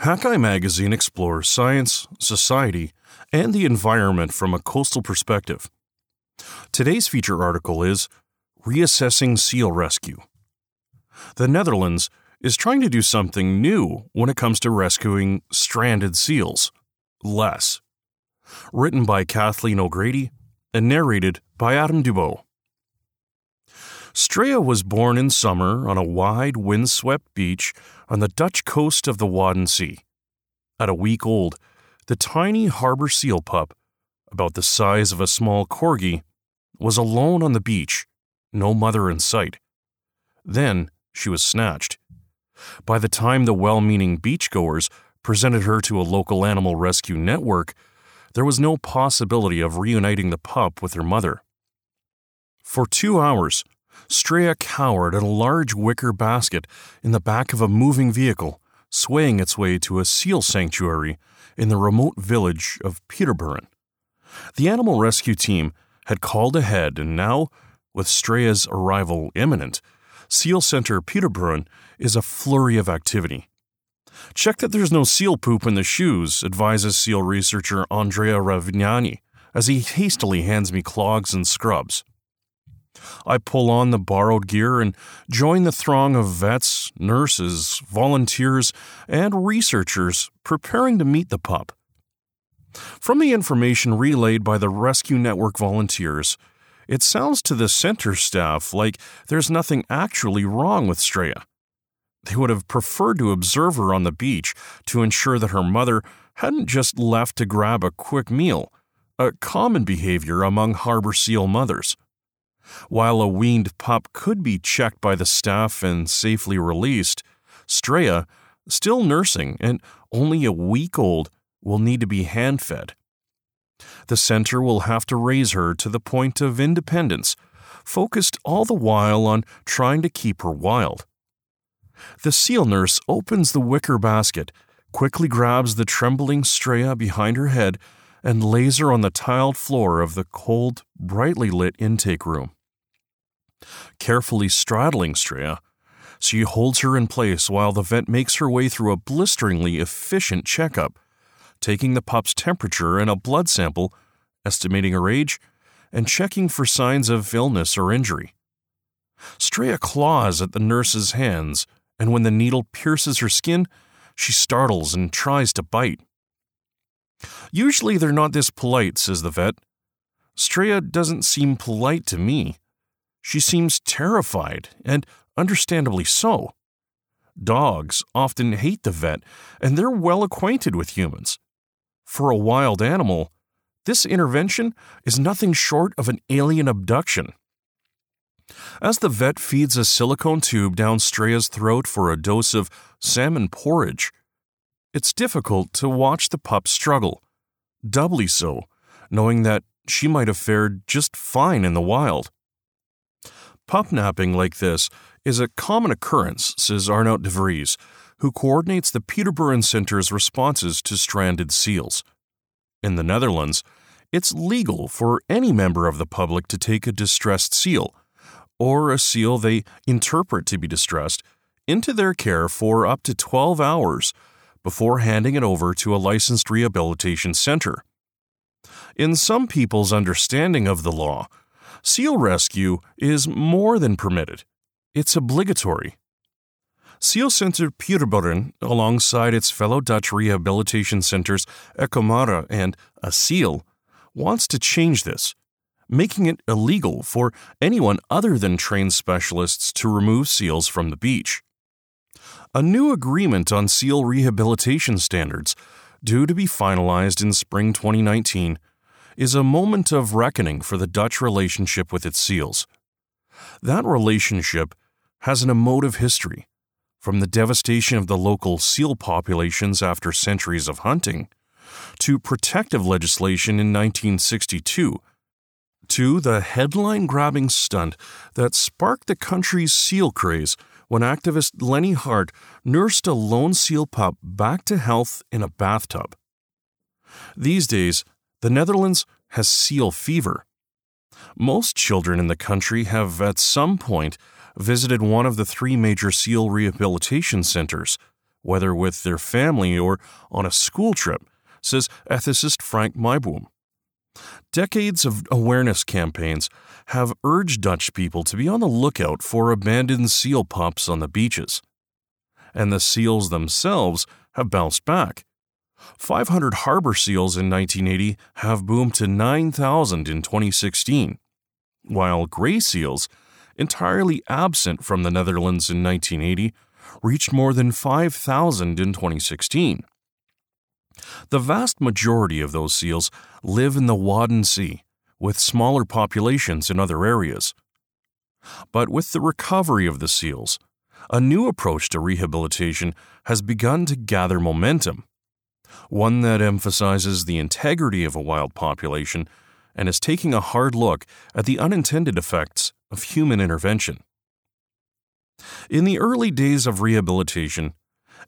Hakai magazine explores science, society, and the environment from a coastal perspective. Today's feature article is Reassessing Seal Rescue. The Netherlands is trying to do something new when it comes to rescuing stranded seals. Less. Written by Kathleen O'Grady and narrated by Adam Dubow. Strea was born in summer on a wide, windswept beach on the Dutch coast of the Wadden Sea. At a week old, the tiny harbor seal pup, about the size of a small corgi, was alone on the beach, no mother in sight. Then she was snatched. By the time the well meaning beachgoers presented her to a local animal rescue network, there was no possibility of reuniting the pup with her mother. For two hours, Strea cowered in a large wicker basket in the back of a moving vehicle, swaying its way to a seal sanctuary in the remote village of Pieterburen. The animal rescue team had called ahead, and now, with Strea's arrival imminent, Seal Center Pieterburen is a flurry of activity. Check that there's no seal poop in the shoes, advises seal researcher Andrea Ravignani as he hastily hands me clogs and scrubs. I pull on the borrowed gear and join the throng of vets, nurses, volunteers, and researchers preparing to meet the pup. From the information relayed by the Rescue Network volunteers, it sounds to the center staff like there's nothing actually wrong with Strea. They would have preferred to observe her on the beach to ensure that her mother hadn't just left to grab a quick meal, a common behavior among harbor seal mothers. While a weaned pup could be checked by the staff and safely released, Strea, still nursing and only a week old, will need to be hand fed. The center will have to raise her to the point of independence, focused all the while on trying to keep her wild. The seal nurse opens the wicker basket, quickly grabs the trembling Strea behind her head, and lays her on the tiled floor of the cold, brightly lit intake room. Carefully straddling Strea, she holds her in place while the vet makes her way through a blisteringly efficient checkup, taking the pup's temperature and a blood sample, estimating her age, and checking for signs of illness or injury. Strea claws at the nurse's hands, and when the needle pierces her skin, she startles and tries to bite. Usually they're not this polite, says the vet. Strea doesn't seem polite to me. She seems terrified, and understandably so. Dogs often hate the vet, and they're well acquainted with humans. For a wild animal, this intervention is nothing short of an alien abduction. As the vet feeds a silicone tube down Strea's throat for a dose of salmon porridge, it's difficult to watch the pup struggle, doubly so, knowing that she might have fared just fine in the wild. Pup napping like this is a common occurrence, says Arnout de Vries, who coordinates the Pieterburen Center's responses to stranded seals. In the Netherlands, it's legal for any member of the public to take a distressed seal, or a seal they interpret to be distressed, into their care for up to 12 hours before handing it over to a licensed rehabilitation center. In some people's understanding of the law, seal rescue is more than permitted, it's obligatory. Seal Center Pieterburen, alongside its fellow Dutch rehabilitation centers Ecomare and Seal, wants to change this, making it illegal for anyone other than trained specialists to remove seals from the beach. A new agreement on seal rehabilitation standards, due to be finalized in spring 2019, is a moment of reckoning for the Dutch relationship with its seals. That relationship has an emotive history, from the devastation of the local seal populations after centuries of hunting, to protective legislation in 1962, to the headline grabbing stunt that sparked the country's seal craze when activist Lenny Hart nursed a lone seal pup back to health in a bathtub. These days, the Netherlands has seal fever. Most children in the country have at some point visited one of the three major seal rehabilitation centers whether with their family or on a school trip, says ethicist Frank Meijboom. Decades of awareness campaigns have urged Dutch people to be on the lookout for abandoned seal pups on the beaches. And the seals themselves have bounced back. 500 harbor seals in 1980 have boomed to 9,000 in 2016, while gray seals, entirely absent from the Netherlands in 1980, reached more than 5,000 in 2016. The vast majority of those seals live in the Wadden Sea, with smaller populations in other areas. But with the recovery of the seals, a new approach to rehabilitation has begun to gather momentum, one that emphasizes the integrity of a wild population and is taking a hard look at the unintended effects of human intervention. In the early days of rehabilitation,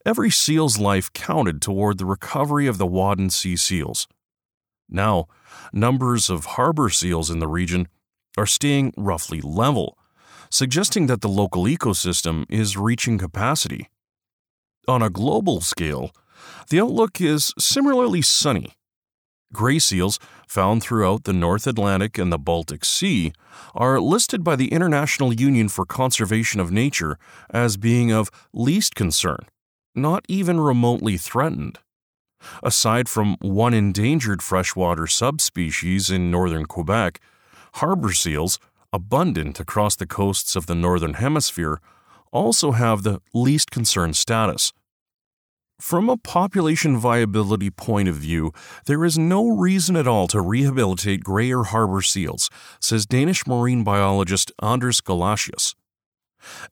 every seal's life counted toward the recovery of the Wadden Sea seals. Now, numbers of harbor seals in the region are staying roughly level, suggesting that the local ecosystem is reaching capacity. On a global scale, the outlook is similarly sunny. Gray seals, found throughout the North Atlantic and the Baltic Sea, are listed by the International Union for Conservation of Nature as being of least concern, not even remotely threatened. Aside from one endangered freshwater subspecies in northern Quebec, harbor seals, abundant across the coasts of the northern hemisphere, also have the least concern status. From a population viability point of view, there is no reason at all to rehabilitate gray or harbor seals, says Danish marine biologist Anders Galatius.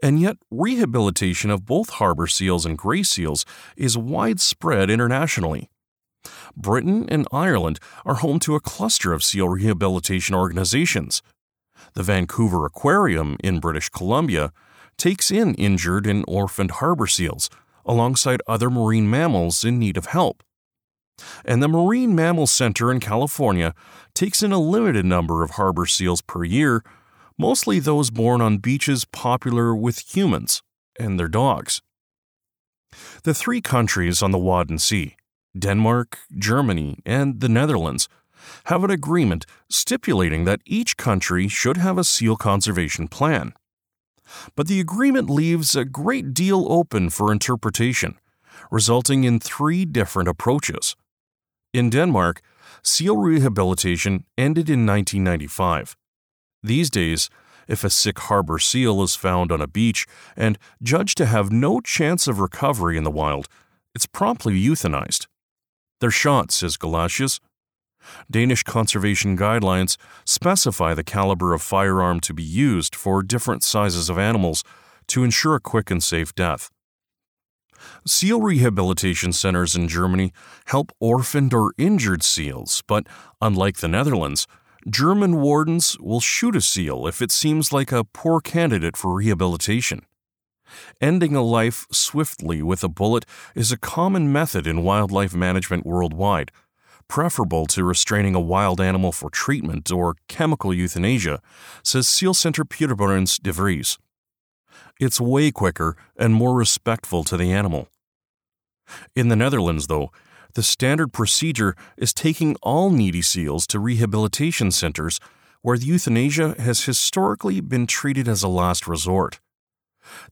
And yet, rehabilitation of both harbor seals and gray seals is widespread internationally. Britain and Ireland are home to a cluster of seal rehabilitation organizations. The Vancouver Aquarium in British Columbia takes in injured and orphaned harbor seals alongside other marine mammals in need of help. And the Marine Mammal Center in California takes in a limited number of harbor seals per year, mostly those born on beaches popular with humans and their dogs. The three countries on the Wadden Sea, Denmark, Germany, and the Netherlands, have an agreement stipulating that each country should have a seal conservation plan but the agreement leaves a great deal open for interpretation, resulting in three different approaches. In Denmark, seal rehabilitation ended in 1995. These days, if a sick harbor seal is found on a beach and judged to have no chance of recovery in the wild, it's promptly euthanized. They're shot, says Galatius, Danish conservation guidelines specify the caliber of firearm to be used for different sizes of animals to ensure a quick and safe death. Seal rehabilitation centers in Germany help orphaned or injured seals, but unlike the Netherlands, German wardens will shoot a seal if it seems like a poor candidate for rehabilitation. Ending a life swiftly with a bullet is a common method in wildlife management worldwide preferable to restraining a wild animal for treatment or chemical euthanasia, says Seal Center Pieterburen's De Vries. It's way quicker and more respectful to the animal. In the Netherlands, though, the standard procedure is taking all needy seals to rehabilitation centers where euthanasia has historically been treated as a last resort.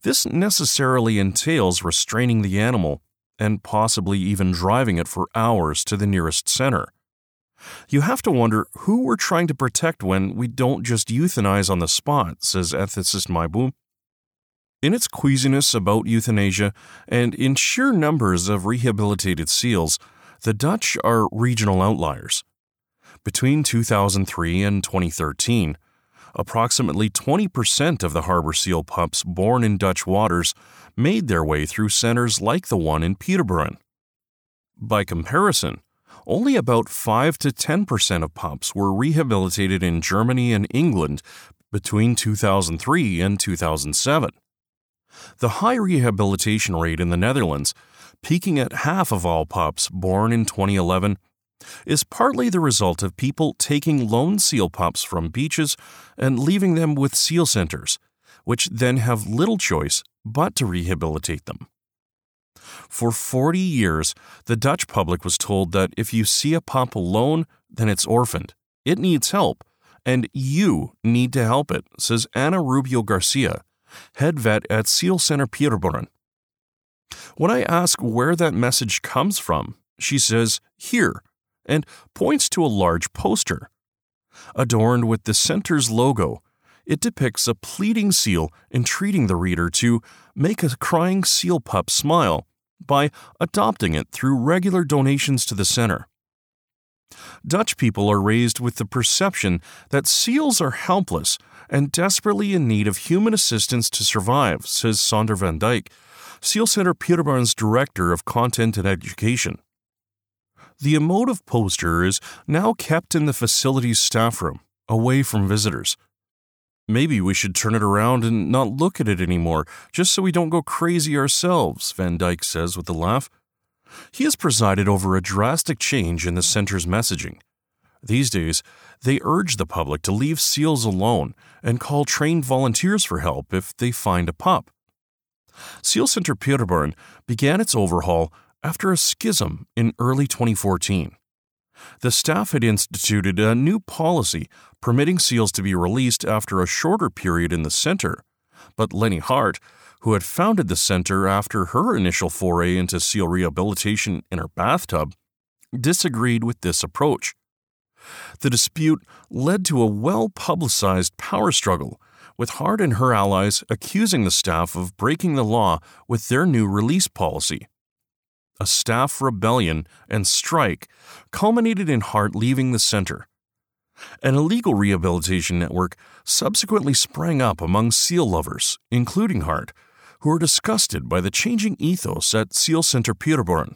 This necessarily entails restraining the animal and possibly even driving it for hours to the nearest center. You have to wonder who we're trying to protect when we don't just euthanize on the spot, says ethicist Meijboom. In its queasiness about euthanasia and in sheer numbers of rehabilitated seals, the Dutch are regional outliers. Between 2003 and 2013, approximately 20% of the harbor seal pups born in Dutch waters made their way through centers like the one in Pieterburen. By comparison, only about 5 to 10% of pups were rehabilitated in Germany and England between 2003 and 2007. The high rehabilitation rate in the Netherlands, peaking at half of all pups born in 2011, is partly the result of people taking lone seal pups from beaches and leaving them with seal centers, which then have little choice but to rehabilitate them. For 40 years, the Dutch public was told that if you see a pup alone, then it's orphaned. It needs help, and you need to help it, says Ana Rubio Garcia, head vet at Seal Center Pieterburen. When I ask where that message comes from, she says, Here, and points to a large poster. Adorned with the center's logo, it depicts a pleading seal entreating the reader to make a crying seal pup smile by adopting it through regular donations to the center. Dutch people are raised with the perception that seals are helpless and desperately in need of human assistance to survive, says Sander van Dijk, Seal Center Pieterburen's Director of Content and Education. The emotive poster is now kept in the facility's staff room, away from visitors. Maybe we should turn it around and not look at it anymore, just so we don't go crazy ourselves, Van Dijk says with a laugh. He has presided over a drastic change in the center's messaging. These days, they urge the public to leave seals alone and call trained volunteers for help if they find a pup. Seal Center Pieterburen began its overhaul after a schism in early 2014. The staff had instituted a new policy permitting seals to be released after a shorter period in the center, but Lenny Hart, who had founded the center after her initial foray into seal rehabilitation in her bathtub, disagreed with this approach. The dispute led to a well publicized power struggle, with Hart and her allies accusing the staff of breaking the law with their new release policy. A staff rebellion and strike culminated in Hart leaving the center. An illegal rehabilitation network subsequently sprang up among seal lovers, including Hart, who were disgusted by the changing ethos at Seal Center Pieterburen.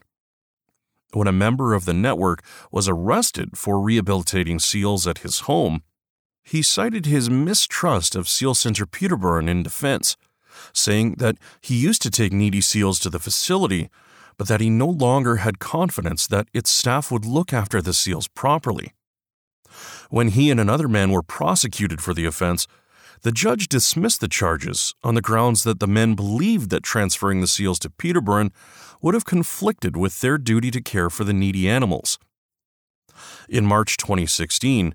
When a member of the network was arrested for rehabilitating seals at his home, he cited his mistrust of Seal Center Pieterburen in defense, saying that he used to take needy seals to the facility, but that he no longer had confidence that its staff would look after the seals properly. When he and another man were prosecuted for the offense, the judge dismissed the charges on the grounds that the men believed that transferring the seals to Pieterburen would have conflicted with their duty to care for the needy animals. In March 2016,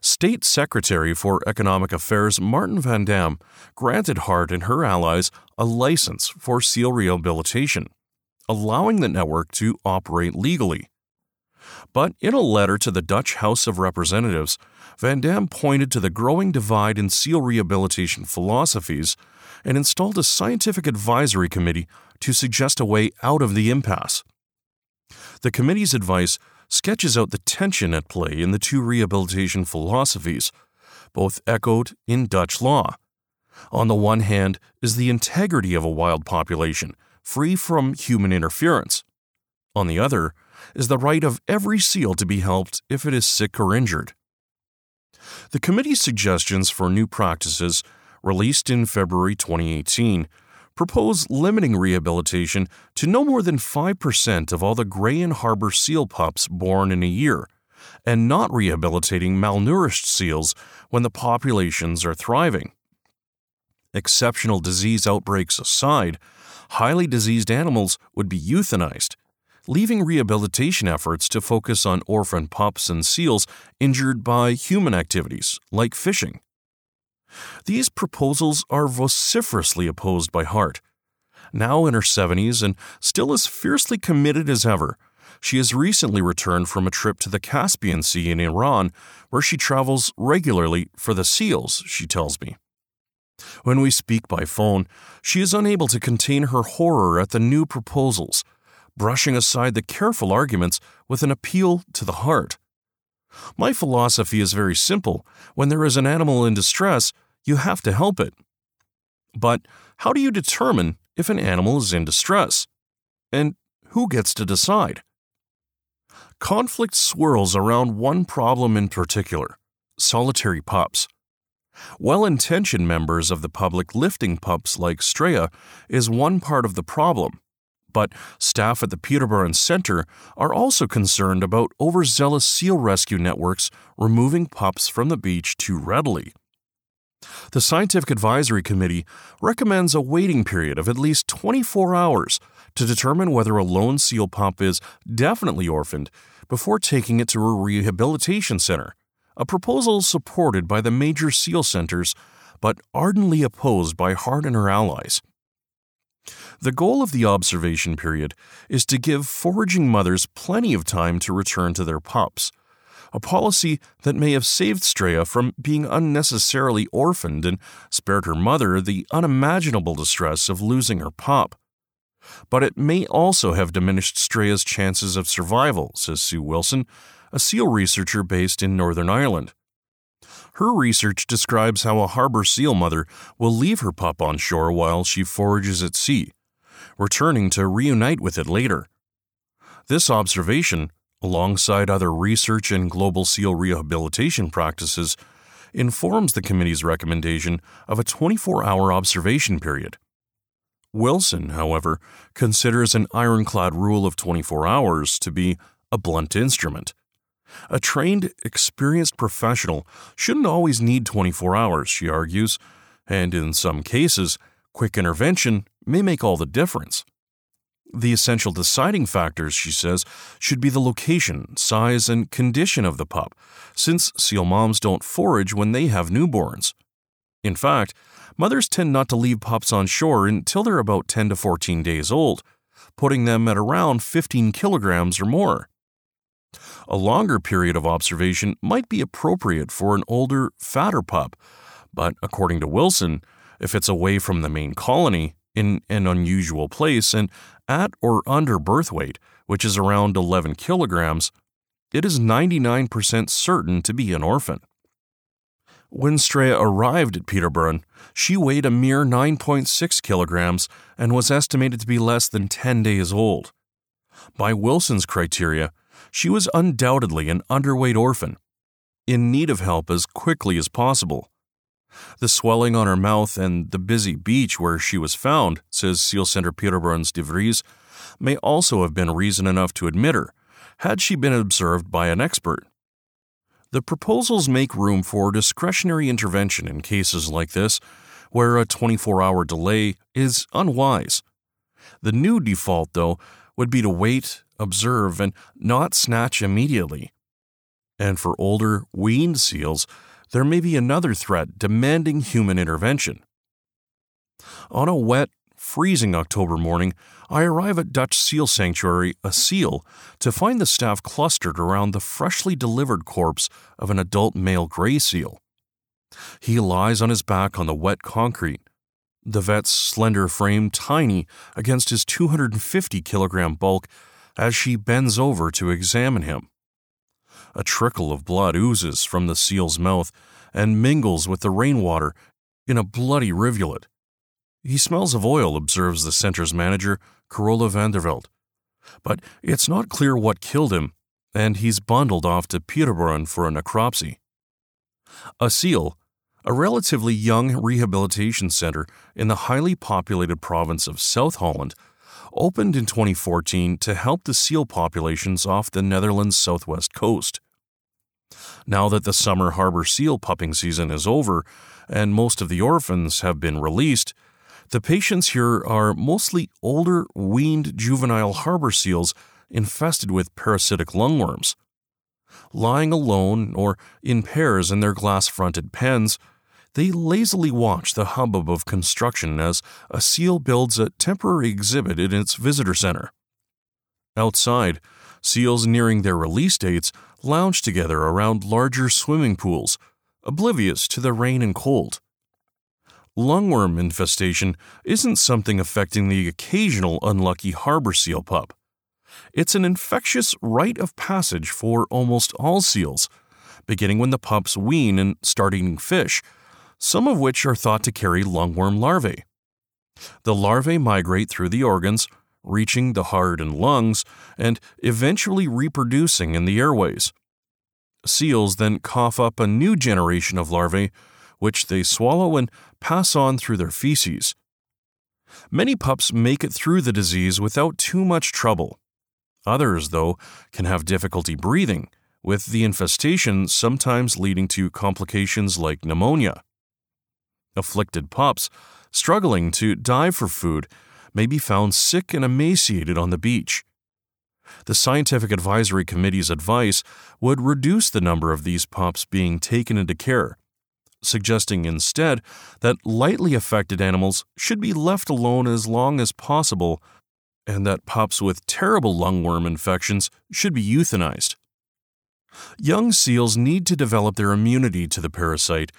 State Secretary for Economic Affairs Martin Van Dam granted Hart and her allies a license for seal rehabilitation, allowing the network to operate legally. But in a letter to the Dutch House of Representatives, Van Dam pointed to the growing divide in SEAL rehabilitation philosophies and installed a scientific advisory committee to suggest a way out of the impasse. The committee's advice sketches out the tension at play in the two rehabilitation philosophies, both echoed in Dutch law. On the one hand is the integrity of a wild population, free from human interference. On the other is the right of every seal to be helped if it is sick or injured. The committee's suggestions for new practices, released in February 2018, propose limiting rehabilitation to no more than 5% of all the gray and harbor seal pups born in a year, and not rehabilitating malnourished seals when the populations are thriving. Exceptional disease outbreaks aside, highly diseased animals would be euthanized leaving rehabilitation efforts to focus on orphan pups and seals injured by human activities, like fishing. These proposals are vociferously opposed by Hart. Now in her 70s and still as fiercely committed as ever, she has recently returned from a trip to the Caspian Sea in Iran, where she travels regularly for the seals, she tells me. When we speak by phone, she is unable to contain her horror at the new proposals brushing aside the careful arguments with an appeal to the heart. My philosophy is very simple when there is an animal in distress, you have to help it. But how do you determine if an animal is in distress? And who gets to decide? Conflict swirls around one problem in particular solitary pups. Well intentioned members of the public lifting pups like Straya is one part of the problem, but staff at the Pieterburen Center are also concerned about overzealous seal rescue networks removing pups from the beach too readily. The Scientific Advisory Committee recommends a waiting period of at least 24 hours to determine whether a lone seal pup is definitely orphaned before taking it to a rehabilitation center, a proposal supported by the major seal centers but ardently opposed by Hart and her allies. The goal of the observation period is to give foraging mothers plenty of time to return to their pups, a policy that may have saved Straya from being unnecessarily orphaned and spared her mother the unimaginable distress of losing her pup. But it may also have diminished Straya's chances of survival, says Sue Wilson, a seal researcher based in Northern Ireland. Her research describes how a harbor seal mother will leave her pup on shore while she forages at sea, returning to reunite with it later. This observation, alongside other research in global seal rehabilitation practices, informs the committee's recommendation of a 24 hour observation period. Wilson, however, considers an ironclad rule of 24 hours to be a blunt instrument. A trained, experienced professional shouldn't always need 24 hours, she argues, and in some cases, quick intervention may make all the difference. The essential deciding factors, she says, should be the location, size, and condition of the pup, since seal moms don't forage when they have newborns. In fact, mothers tend not to leave pups on shore until they're about 10 to 14 days old, putting them at around 15 kilograms or more. A longer period of observation might be appropriate for an older, fatter pup, but according to Wilson, if it's away from the main colony, in an unusual place, and at or under birth weight, which is around 11 kilograms, it is 99% certain to be an orphan. When Straya arrived at Pieterburen, she weighed a mere 9.6 kilograms and was estimated to be less than 10 days old. By Wilson's criteria, she was undoubtedly an underweight orphan, in need of help as quickly as possible. The swelling on her mouth and the busy beach where she was found, says Seal Center Pieterburen's De Vries, may also have been reason enough to admit her, had she been observed by an expert. The proposals make room for discretionary intervention in cases like this, where a 24 hour delay is unwise. The new default, though, would be to wait observe, and not snatch immediately. And for older, weaned seals, there may be another threat demanding human intervention. On a wet, freezing October morning, I arrive at Dutch Seal Sanctuary, a seal, to find the staff clustered around the freshly delivered corpse of an adult male gray seal. He lies on his back on the wet concrete, the vet's slender frame tiny against his 250 kilogram bulk as she bends over to examine him. A trickle of blood oozes from the seal's mouth and mingles with the rainwater in a bloody rivulet. He smells of oil, observes the center's manager, Carola Vanderveld. But it's not clear what killed him, and he's bundled off to Pieterburen for a necropsy. A seal, a relatively young rehabilitation center in the highly populated province of South Holland, opened in 2014 to help the seal populations off the Netherlands' southwest coast. Now that the summer harbor seal pupping season is over and most of the orphans have been released, the patients here are mostly older, weaned juvenile harbor seals infested with parasitic lungworms. Lying alone or in pairs in their glass fronted pens, they lazily watch the hubbub of construction as a seal builds a temporary exhibit in its visitor center. Outside, seals nearing their release dates lounge together around larger swimming pools, oblivious to the rain and cold. Lungworm infestation isn't something affecting the occasional unlucky harbor seal pup. It's an infectious rite of passage for almost all seals, beginning when the pups wean and start eating fish some of which are thought to carry lungworm larvae. The larvae migrate through the organs, reaching the heart and lungs, and eventually reproducing in the airways. Seals then cough up a new generation of larvae, which they swallow and pass on through their feces. Many pups make it through the disease without too much trouble. Others, though, can have difficulty breathing, with the infestation sometimes leading to complications like pneumonia afflicted pups, struggling to dive for food, may be found sick and emaciated on the beach. The Scientific Advisory Committee's advice would reduce the number of these pups being taken into care, suggesting instead that lightly affected animals should be left alone as long as possible and that pups with terrible lungworm infections should be euthanized. Young seals need to develop their immunity to the parasite,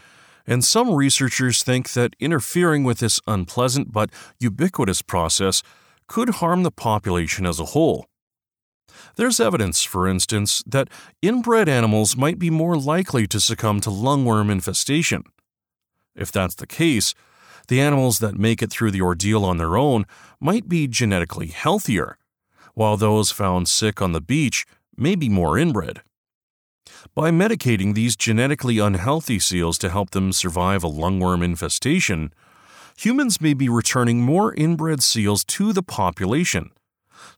and some researchers think that interfering with this unpleasant but ubiquitous process could harm the population as a whole. There's evidence, for instance, that inbred animals might be more likely to succumb to lungworm infestation. If that's the case, the animals that make it through the ordeal on their own might be genetically healthier, while those found sick on the beach may be more inbred. By medicating these genetically unhealthy seals to help them survive a lungworm infestation, humans may be returning more inbred seals to the population,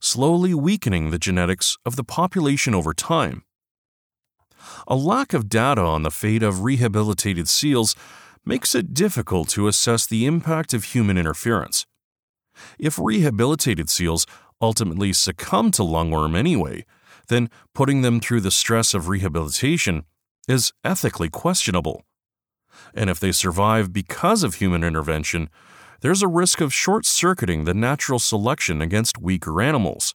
slowly weakening the genetics of the population over time. A lack of data on the fate of rehabilitated seals makes it difficult to assess the impact of human interference. If rehabilitated seals ultimately succumb to lungworm anyway, then putting them through the stress of rehabilitation is ethically questionable. And if they survive because of human intervention, there's a risk of short circuiting the natural selection against weaker animals.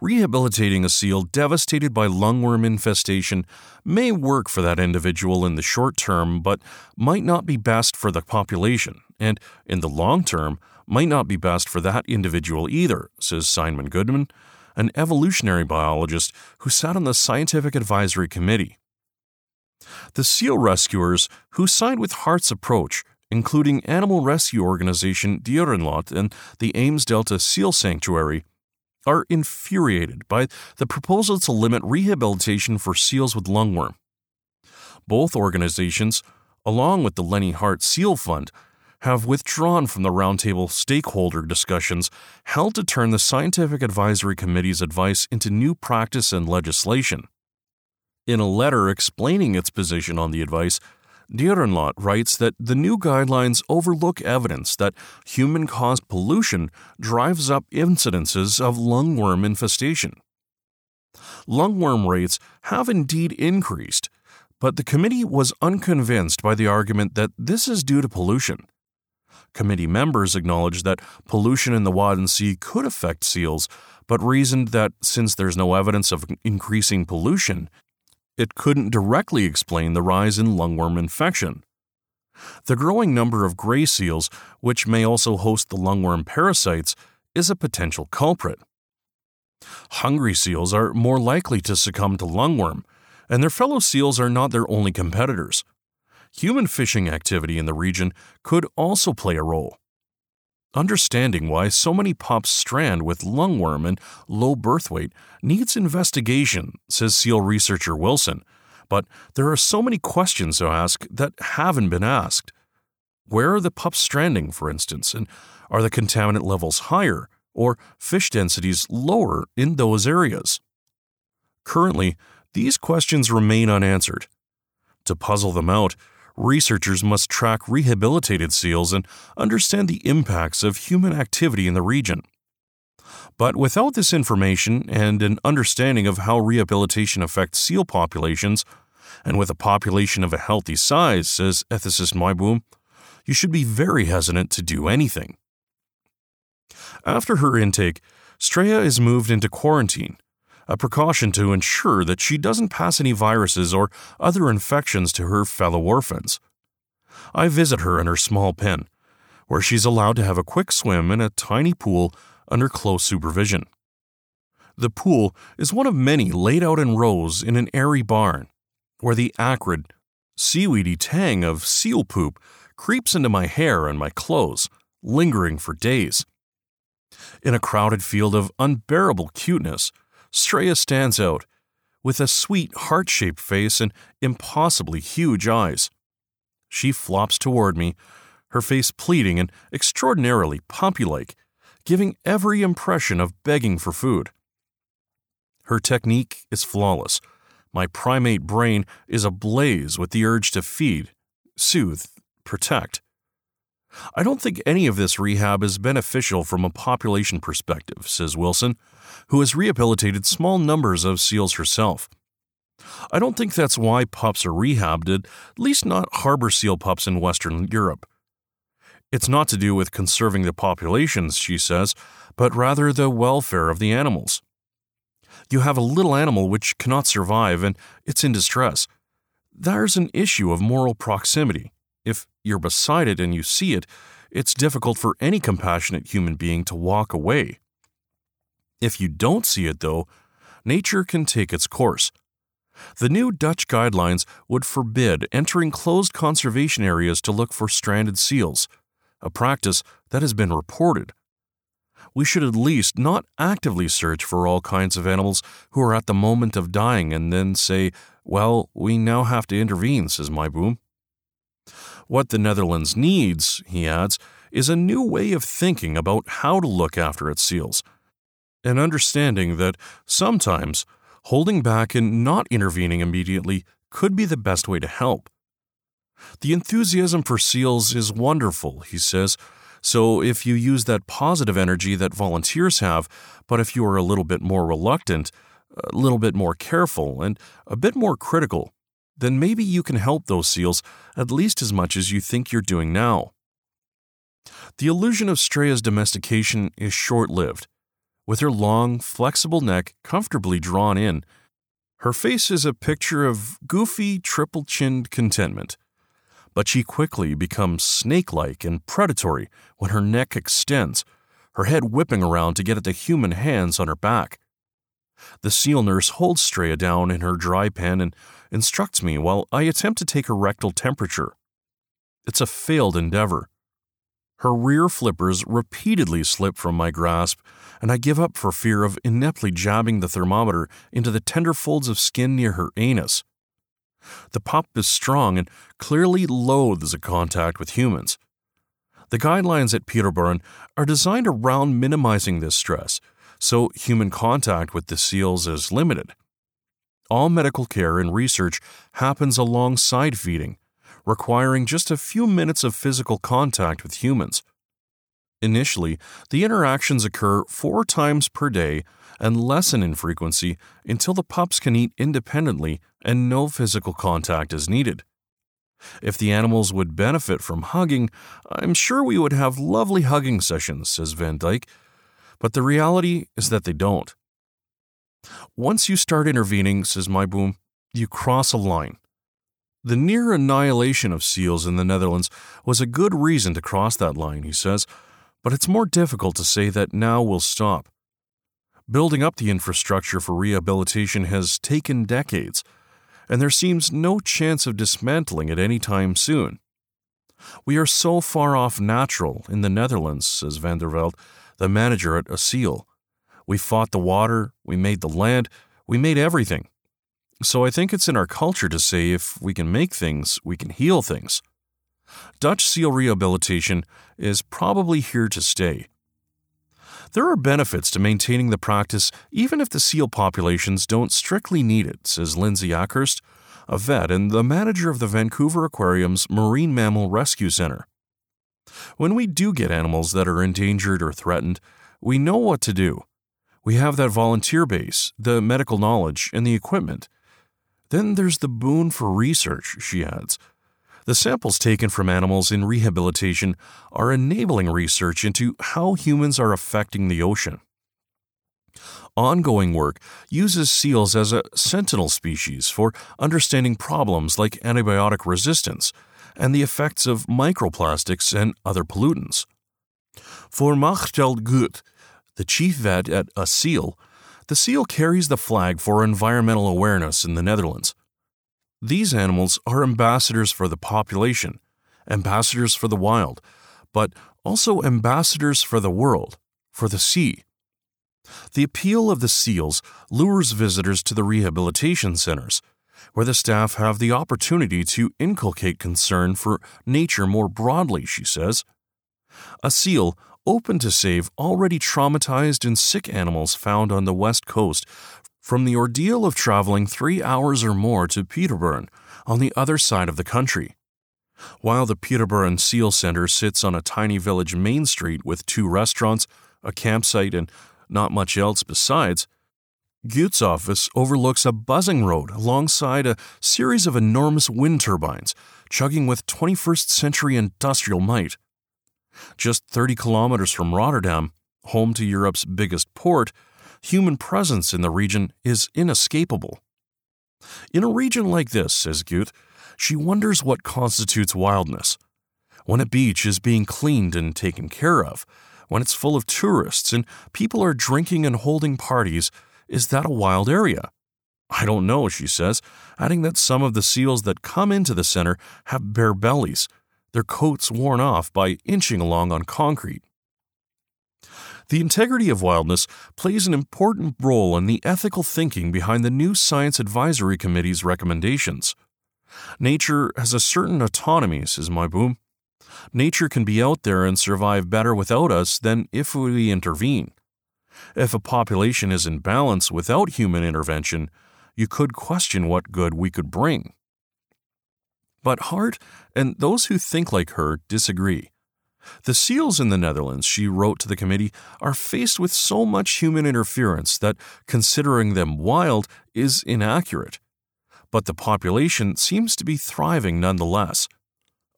Rehabilitating a seal devastated by lungworm infestation may work for that individual in the short term, but might not be best for the population, and in the long term, might not be best for that individual either, says Simon Goodman, an evolutionary biologist who sat on the Scientific Advisory Committee. The seal rescuers who signed with Hart's approach, including animal rescue organization Dierenlot and the Eemsdelta Seal Sanctuary, are infuriated by the proposal to limit rehabilitation for seals with lungworm. Both organizations, along with the Lenny Hart Seal Fund, have withdrawn from the roundtable stakeholder discussions held to turn the Scientific Advisory Committee's advice into new practice and legislation. In a letter explaining its position on the advice, Dierenlot writes that the new guidelines overlook evidence that human caused pollution drives up incidences of lungworm infestation. Lungworm rates have indeed increased, but the committee was unconvinced by the argument that this is due to pollution. Committee members acknowledged that pollution in the Wadden Sea could affect seals, but reasoned that since there's no evidence of increasing pollution, it couldn't directly explain the rise in lungworm infection. The growing number of gray seals, which may also host the lungworm parasites, is a potential culprit. Hungry seals are more likely to succumb to lungworm, and their fellow seals are not their only competitors. Human fishing activity in the region could also play a role. Understanding why so many pups strand with lungworm and low birth weight needs investigation, says SEAL researcher Wilson, but there are so many questions to ask that haven't been asked. Where are the pups stranding, for instance, and are the contaminant levels higher or fish densities lower in those areas? Currently, these questions remain unanswered. To puzzle them out, researchers must track rehabilitated seals and understand the impacts of human activity in the region. But without this information and an understanding of how rehabilitation affects seal populations, and with a population of a healthy size, says ethicist Meijboom, you should be very hesitant to do anything. After her intake, Straya is moved into quarantine, a precaution to ensure that she doesn't pass any viruses or other infections to her fellow orphans. I visit her in her small pen, where she's allowed to have a quick swim in a tiny pool under close supervision. The pool is one of many laid out in rows in an airy barn, where the acrid, seaweedy tang of seal poop creeps into my hair and my clothes, lingering for days. In a crowded field of unbearable cuteness, Straya stands out, with a sweet heart shaped face and impossibly huge eyes. She flops toward me, her face pleading and extraordinarily puppy like, giving every impression of begging for food. Her technique is flawless. My primate brain is ablaze with the urge to feed, soothe, protect. I don't think any of this rehab is beneficial from a population perspective, says Wilson, who has rehabilitated small numbers of seals herself. I don't think that's why pups are rehabbed, at least not harbor seal pups in Western Europe. It's not to do with conserving the populations, she says, but rather the welfare of the animals. You have a little animal which cannot survive and it's in distress. There's an issue of moral proximity. If you're beside it and you see it, it's difficult for any compassionate human being to walk away. If you don't see it, though, nature can take its course. The new Dutch guidelines would forbid entering closed conservation areas to look for stranded seals, a practice that has been reported. We should at least not actively search for all kinds of animals who are at the moment of dying and then say, well, we now have to intervene, says Meijboom. What the Netherlands needs, he adds, is a new way of thinking about how to look after its seals, an understanding that sometimes holding back and not intervening immediately could be the best way to help. The enthusiasm for seals is wonderful, he says. So if you use that positive energy that volunteers have, but if you are a little bit more reluctant, a little bit more careful, and a bit more critical, then maybe you can help those seals at least as much as you think you're doing now. The illusion of Strea's domestication is short lived with her long, flexible neck comfortably drawn in. Her face is a picture of goofy, triple chinned contentment. But she quickly becomes snake like and predatory when her neck extends, her head whipping around to get at the human hands on her back. The seal nurse holds Strea down in her dry pen and instructs me while I attempt to take her rectal temperature. It's a failed endeavor. Her rear flippers repeatedly slip from my grasp, and I give up for fear of ineptly jabbing the thermometer into the tender folds of skin near her anus. The pup is strong and clearly loathes a contact with humans. The guidelines at Pieterburen are designed around minimizing this stress, so human contact with the seals is limited. All medical care and research happens alongside feeding, requiring just a few minutes of physical contact with humans. Initially, the interactions occur four times per day and lessen in frequency until the pups can eat independently and no physical contact is needed. If the animals would benefit from hugging, I'm sure we would have lovely hugging sessions, says Van Dijk, but the reality is that they don't. Once you start intervening, says Meijboom, you cross a line. The near annihilation of seals in the Netherlands was a good reason to cross that line, he says, but it's more difficult to say that now we'll stop. Building up the infrastructure for rehabilitation has taken decades, and there seems no chance of dismantling it any time soon. We are so far off natural in the Netherlands, says Van der Veld, the manager at A Seal. We fought the water, we made the land, we made everything. So I think it's in our culture to say if we can make things, we can heal things. Dutch seal rehabilitation is probably here to stay. There are benefits to maintaining the practice even if the seal populations don't strictly need it, says Lindsay Akhurst, a vet and the manager of the Vancouver Aquarium's Marine Mammal Rescue Center. When we do get animals that are endangered or threatened, we know what to do. We have that volunteer base, the medical knowledge, and the equipment. Then there's the boon for research, she adds. The samples taken from animals in rehabilitation are enabling research into how humans are affecting the ocean. Ongoing work uses seals as a sentinel species for understanding problems like antibiotic resistance and the effects of microplastics and other pollutants. For Machteld Gut, the chief vet at A Seal, the seal carries the flag for environmental awareness in the Netherlands. These animals are ambassadors for the population, ambassadors for the wild, but also ambassadors for the world, for the sea. The appeal of the seals lures visitors to the rehabilitation centers, where the staff have the opportunity to inculcate concern for nature more broadly, she says. A seal open to save already traumatized and sick animals found on the west coast from the ordeal of traveling three hours or more to Pieterburen on the other side of the country. While the Pieterburen Seal Center sits on a tiny village main street with two restaurants, a campsite, and not much else besides, Gute's office overlooks a buzzing road alongside a series of enormous wind turbines, chugging with 21st century industrial might. Just 30 kilometers from Rotterdam, home to Europe's biggest port, human presence in the region is inescapable. In a region like this, says Gute, she wonders what constitutes wildness. When a beach is being cleaned and taken care of, when it's full of tourists and people are drinking and holding parties, is that a wild area? I don't know, she says, adding that some of the seals that come into the center have bare bellies, their coats worn off by inching along on concrete. The integrity of wildness plays an important role in the ethical thinking behind the new Science Advisory Committee's recommendations. Nature has a certain autonomy, says Meijboom. Nature can be out there and survive better without us than if we intervene. If a population is in balance without human intervention, you could question what good we could bring. But Hart and those who think like her disagree. The seals in the Netherlands, she wrote to the committee, are faced with so much human interference that considering them wild is inaccurate. But the population seems to be thriving nonetheless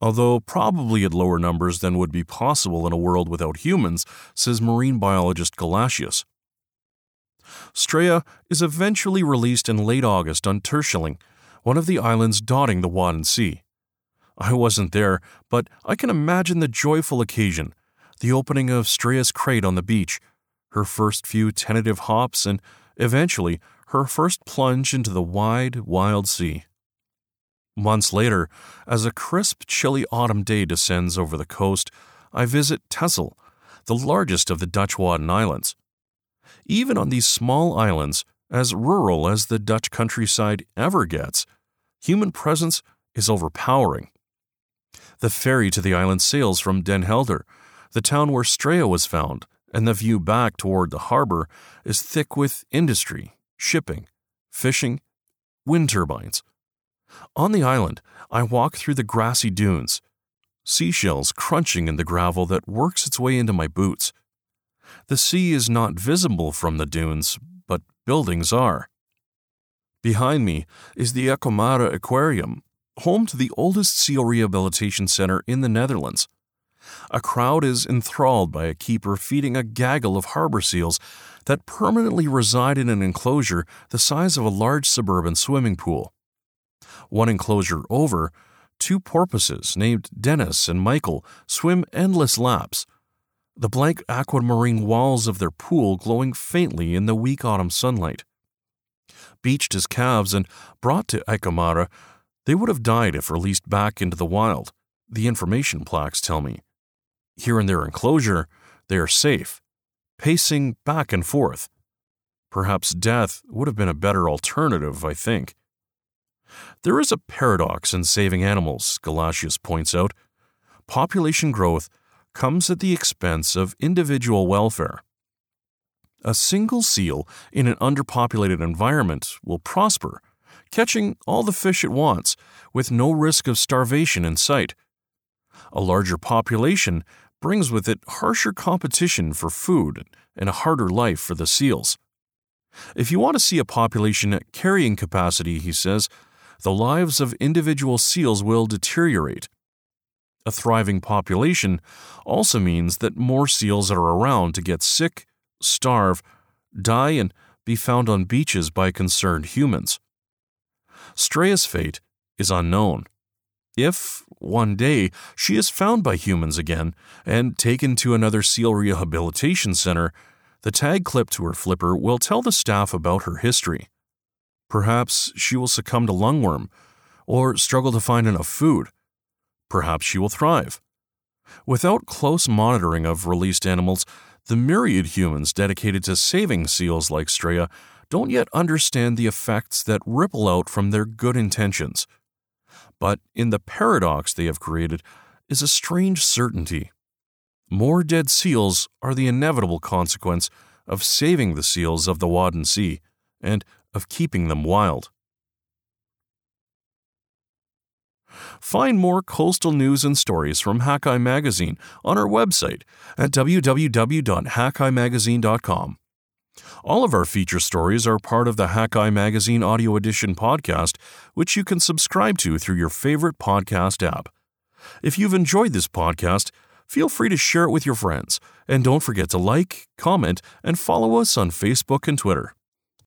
although probably at lower numbers than would be possible in a world without humans, says marine biologist Galatius. Strea is eventually released in late August on Terschelling, one of the islands dotting the Wadden Sea. I wasn't there, but I can imagine the joyful occasion the opening of Strea's crate on the beach, her first few tentative hops, and eventually her first plunge into the wide, wild sea. Months later, as a crisp, chilly autumn day descends over the coast, I visit Texel, the largest of the Dutch Wadden Islands. Even on these small islands, as rural as the Dutch countryside ever gets, human presence is overpowering. The ferry to the island sails from Den Helder, the town where Strea was found, and the view back toward the harbor is thick with industry, shipping, fishing, wind turbines. On the island, I walk through the grassy dunes, seashells crunching in the gravel that works its way into my boots. The sea is not visible from the dunes, but buildings are. Behind me is the Ecomare Aquarium, home to the oldest seal rehabilitation center in the Netherlands. A crowd is enthralled by a keeper feeding a gaggle of harbor seals that permanently reside in an enclosure the size of a large suburban swimming pool. One enclosure over, two porpoises named Dennis and Michael swim endless laps, the blank aquamarine walls of their pool glowing faintly in the weak autumn sunlight. Beached as calves and brought to Ecomare, they would have died if released back into the wild, the information plaques tell me. Here in their enclosure, they are safe, pacing back and forth. Perhaps death would have been a better alternative, I think. There is a paradox in saving animals, Galatius points out. Population growth comes at the expense of individual welfare. A single seal in an underpopulated environment will prosper, catching all the fish it wants with no risk of starvation in sight. A larger population brings with it harsher competition for food and a harder life for the seals. If you want to see a population at carrying capacity, he says, the lives of individual seals will deteriorate. A thriving population also means that more seals are around to get sick, starve, die, and be found on beaches by concerned humans. Strea's fate is unknown. If, one day, she is found by humans again and taken to another seal rehabilitation center, the tag clip to her flipper will tell the staff about her history. Perhaps she will succumb to lungworm or struggle to find enough food. Perhaps she will thrive. Without close monitoring of released animals, the myriad humans dedicated to saving seals like Strea don't yet understand the effects that ripple out from their good intentions. But in the paradox they have created is a strange certainty. More dead seals are the inevitable consequence of saving the seals of the Wadden Sea, and of keeping them wild. Find more coastal news and stories from Hakai Magazine on our website at www.hakaimagazine.com. All of our feature stories are part of the Hakai Magazine Audio Edition podcast, which you can subscribe to through your favorite podcast app. If you've enjoyed this podcast, feel free to share it with your friends, and don't forget to like, comment, and follow us on Facebook and Twitter.